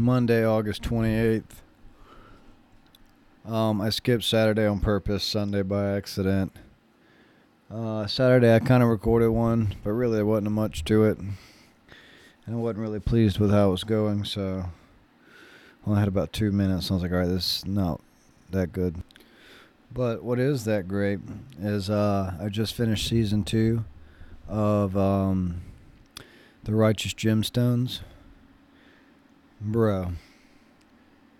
Monday, August 28th. Um, I skipped Saturday on purpose, Sunday by accident. Uh, Saturday I kind of recorded one, but really there wasn't much to it. And I wasn't really pleased with how it was going, so I only had about two minutes. I was like, all right, this is not that good. But what is that great is uh, I just finished season two of um, The Righteous Gemstones. Bro,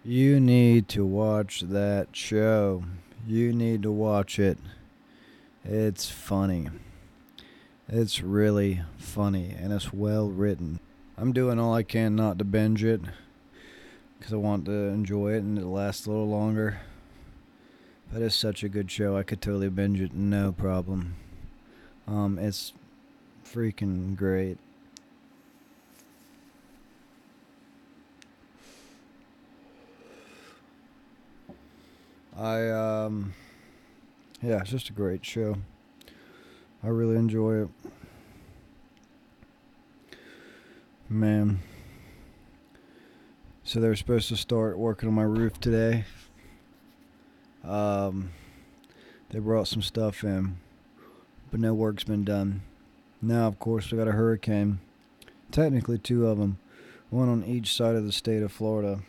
you need to watch that show. You need to watch it. It's funny. It's really funny and it's well written. I'm doing all I can not to binge it because I want to enjoy it and it lasts a little longer. But it's such a good show. I could totally binge it, no problem. Um, it's freaking great. I um yeah, it's just a great show. I really enjoy it. Man. So they're supposed to start working on my roof today. Um they brought some stuff in, but no work's been done. Now, of course, we got a hurricane. Technically, two of them, one on each side of the state of Florida.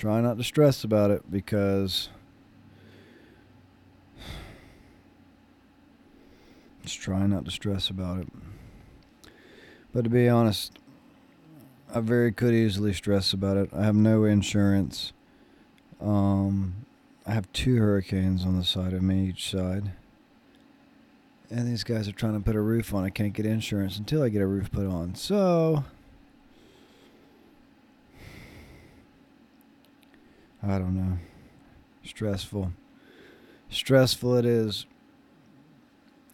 Try not to stress about it because just try not to stress about it. But to be honest, I very could easily stress about it. I have no insurance. Um, I have two hurricanes on the side of me each side. And these guys are trying to put a roof on. I can't get insurance until I get a roof put on. So I don't know. Stressful. Stressful it is.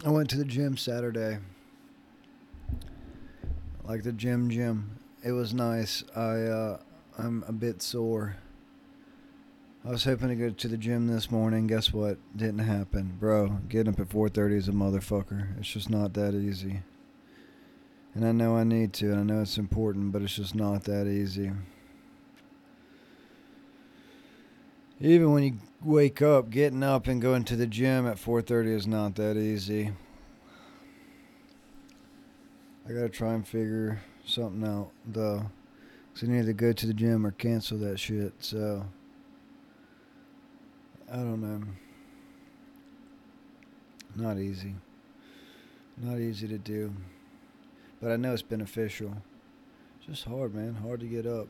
I went to the gym Saturday. Like the gym gym. It was nice. I uh I'm a bit sore. I was hoping to go to the gym this morning. Guess what? Didn't happen. Bro, getting up at 4:30 is a motherfucker. It's just not that easy. And I know I need to, and I know it's important, but it's just not that easy. Even when you wake up, getting up and going to the gym at 4:30 is not that easy. I gotta try and figure something out though, cause I need to go to the gym or cancel that shit. So I don't know. Not easy. Not easy to do, but I know it's beneficial. Just hard, man. Hard to get up.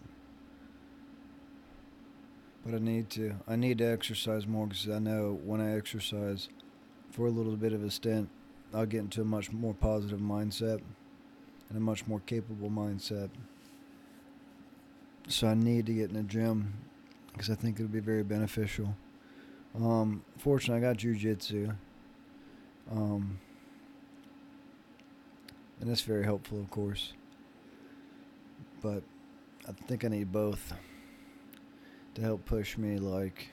But I need to. I need to exercise more because I know when I exercise for a little bit of a stint, I'll get into a much more positive mindset and a much more capable mindset. So I need to get in the gym because I think it'll be very beneficial. Um, fortunately, I got jujitsu. Um, and that's very helpful, of course. But I think I need both to help push me like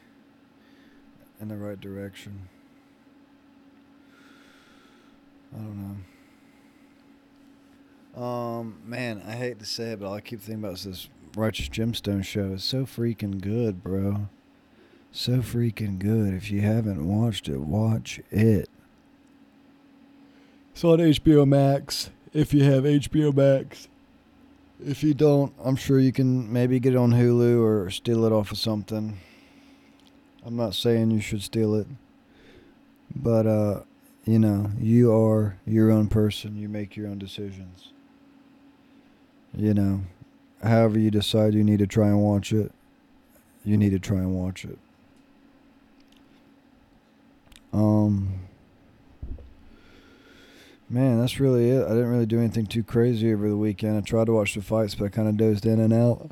in the right direction. I don't know. Um, man, I hate to say it, but all I keep thinking about is this Righteous Gemstone show. It's so freaking good, bro. So freaking good. If you haven't watched it, watch it. It's on HBO Max. If you have HBO Max. If you don't, I'm sure you can maybe get it on Hulu or steal it off of something. I'm not saying you should steal it. But uh, you know, you are your own person. You make your own decisions. You know, however you decide you need to try and watch it, you need to try and watch it. Um Man, that's really it. I didn't really do anything too crazy over the weekend. I tried to watch the fights, but I kind of dozed in and out.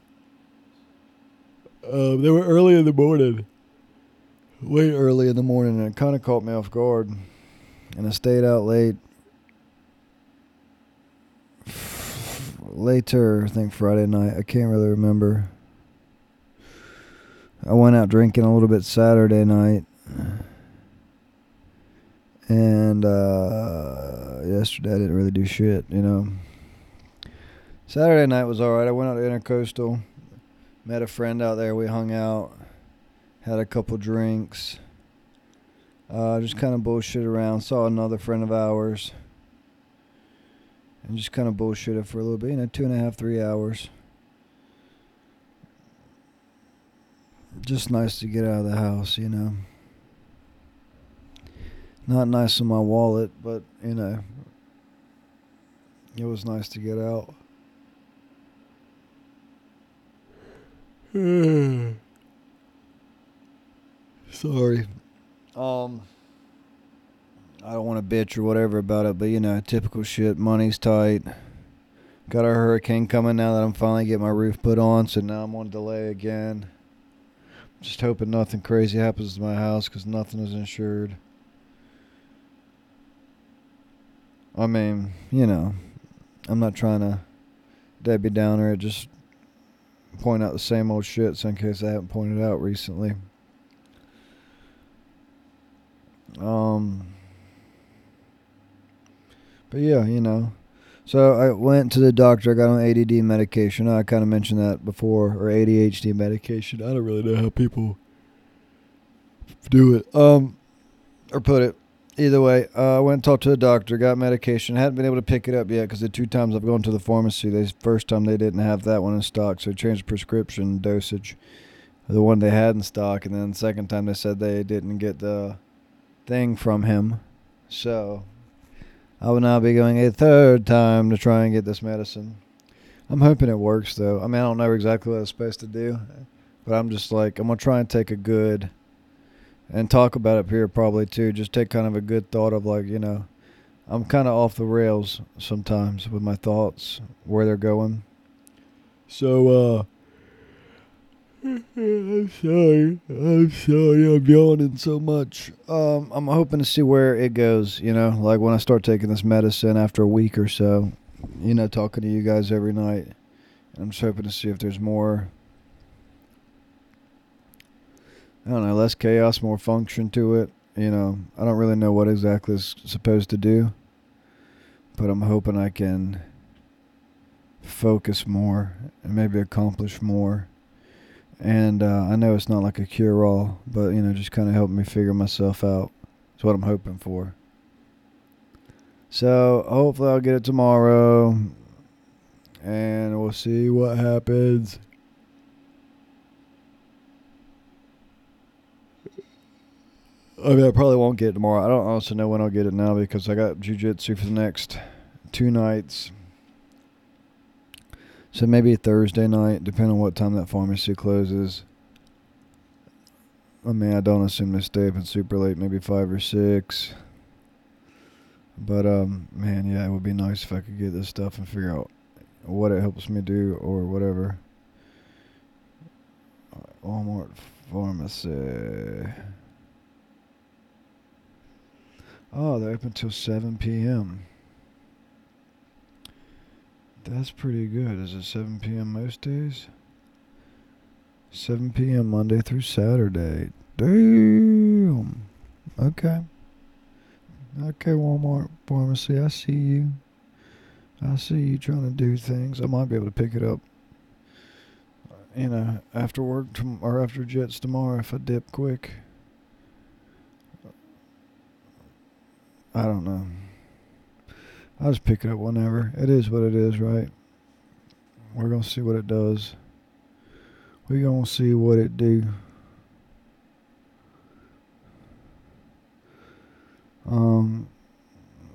Uh, they were early in the morning. Way early in the morning, and it kind of caught me off guard. And I stayed out late. Later, I think Friday night. I can't really remember. I went out drinking a little bit Saturday night. And, uh, yesterday I didn't really do shit, you know. Saturday night was alright. I went out to Intercoastal, met a friend out there. We hung out, had a couple drinks, uh, just kind of bullshit around. Saw another friend of ours, and just kind of bullshitted for a little bit. You know, two and a half, three hours. Just nice to get out of the house, you know. Not nice in my wallet, but you know, it was nice to get out. Sorry. Um I don't want to bitch or whatever about it, but you know, typical shit, money's tight. Got a hurricane coming now that I'm finally getting my roof put on, so now I'm on delay again. Just hoping nothing crazy happens to my house cuz nothing is insured. I mean, you know, I'm not trying to Debbie Downer. Just point out the same old shit, so in case I haven't pointed out recently. Um, but yeah, you know. So I went to the doctor. I got on ADD medication. I kind of mentioned that before, or ADHD medication. I don't really know how people do it. Um, or put it. Either way, uh, I went and talked to the doctor, got medication. Hadn't been able to pick it up yet because the two times I've gone to the pharmacy, the first time they didn't have that one in stock, so changed prescription dosage, the one they had in stock, and then the second time they said they didn't get the thing from him. So I will now be going a third time to try and get this medicine. I'm hoping it works though. I mean, I don't know exactly what it's supposed to do, but I'm just like I'm gonna try and take a good and talk about it here probably too. Just take kind of a good thought of like, you know, I'm kind of off the rails sometimes with my thoughts, where they're going. So, uh, I'm sorry. I'm sorry. I'm yawning so much. Um, I'm hoping to see where it goes. You know, like when I start taking this medicine after a week or so. You know, talking to you guys every night. I'm just hoping to see if there's more I don't know, less chaos, more function to it. You know, I don't really know what exactly it's supposed to do, but I'm hoping I can focus more and maybe accomplish more. And uh, I know it's not like a cure all, but you know, just kind of help me figure myself out. That's what I'm hoping for. So hopefully I'll get it tomorrow, and we'll see what happens. I mean, I probably won't get it tomorrow. I don't honestly know when I'll get it now because I got jujitsu for the next two nights. So maybe Thursday night, depending on what time that pharmacy closes. I mean, I don't assume they stay open super late, maybe five or six. But um, man, yeah, it would be nice if I could get this stuff and figure out what it helps me do or whatever. Walmart pharmacy. Oh, they're open until 7 p.m. That's pretty good. Is it 7 p.m. most days? 7 p.m. Monday through Saturday. Damn. Okay. Okay, Walmart pharmacy. I see you. I see you trying to do things. I might be able to pick it up. Uh, you know, after work or after jits tomorrow if I dip quick. I don't know. I'll just pick it up whenever. It is what it is, right? We're gonna see what it does. We're gonna see what it do. Um,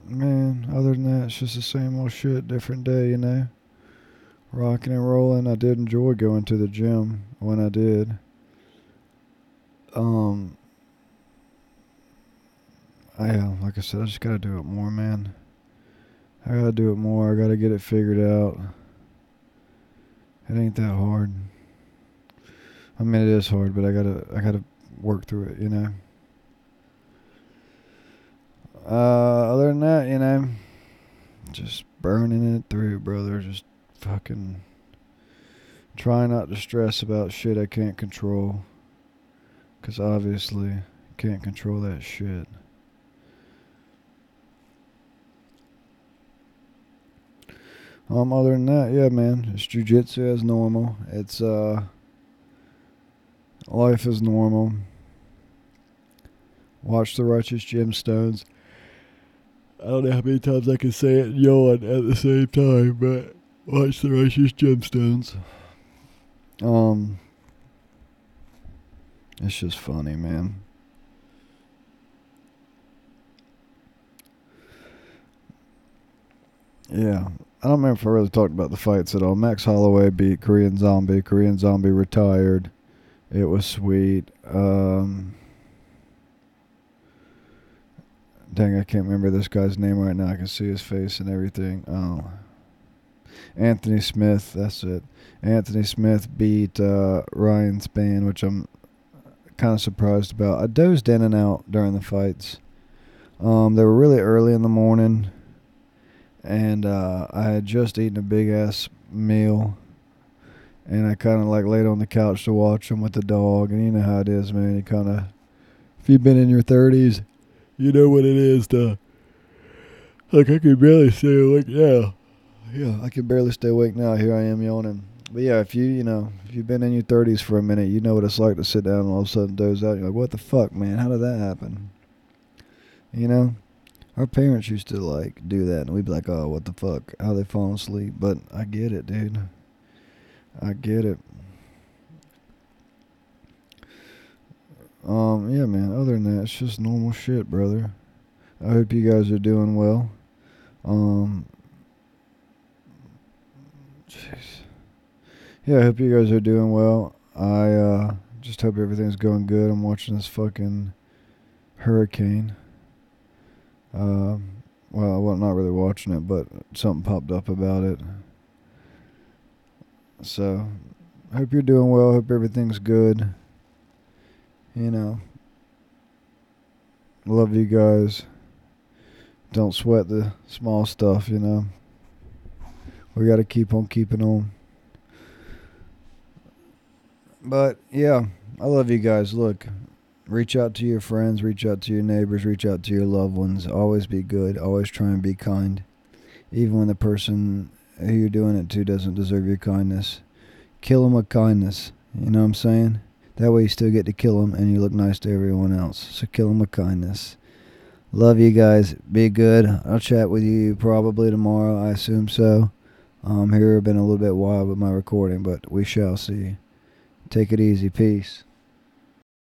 man, other than that, it's just the same old shit, different day, you know. Rocking and rolling. I did enjoy going to the gym when I did. Um, I uh, like I said, I just gotta do it more, man. I gotta do it more. I gotta get it figured out. It ain't that hard. I mean, it is hard, but I gotta, I gotta work through it, you know. Uh, other than that, you know, just burning it through, brother. Just fucking trying not to stress about shit I can't control. Cause obviously, can't control that shit. Um, other than that, yeah, man, it's jujitsu as normal. It's uh, life is normal. Watch the Righteous Gemstones. I don't know how many times I can say it and yawn at the same time, but watch the Righteous Gemstones. Um, it's just funny, man. Yeah, I don't remember if I really talked about the fights at all. Max Holloway beat Korean Zombie. Korean Zombie retired. It was sweet. Um, dang, I can't remember this guy's name right now. I can see his face and everything. Oh, Anthony Smith. That's it. Anthony Smith beat uh, Ryan Spann, which I'm kind of surprised about. I dozed in and out during the fights. Um, they were really early in the morning and uh, I had just eaten a big ass meal, and I kind of like laid on the couch to watch them with the dog, and you know how it is, man. You kind of, if you've been in your thirties, you know what it is to. Like I can barely stay awake now. Yeah, I can barely stay awake now. Here I am yawning. But yeah, if you you know if you've been in your thirties for a minute, you know what it's like to sit down and all of a sudden doze out. You're like, what the fuck, man? How did that happen? You know. Our parents used to like do that, and we'd be like, "Oh, what the fuck? How they fall asleep?" But I get it, dude. I get it. Um, yeah, man. Other than that, it's just normal shit, brother. I hope you guys are doing well. Um, jeez. Yeah, I hope you guys are doing well. I uh, just hope everything's going good. I'm watching this fucking hurricane. Um, well, well, not not really watching it, but something popped up about it. So, hope you're doing well. Hope everything's good. You know, love you guys. Don't sweat the small stuff, you know. We got to keep on keeping on. But yeah, I love you guys. Look, reach out to your friends, reach out to your neighbors, reach out to your loved ones. Always be good. Always try and be kind. Even when the person who you're doing it to doesn't deserve your kindness. Kill them with kindness. You know what I'm saying? That way you still get to kill them and you look nice to everyone else. So kill them with kindness. Love you guys. Be good. I'll chat with you probably tomorrow. I assume so. Um, here have been a little bit wild with my recording, but we shall see. Take it easy. Peace.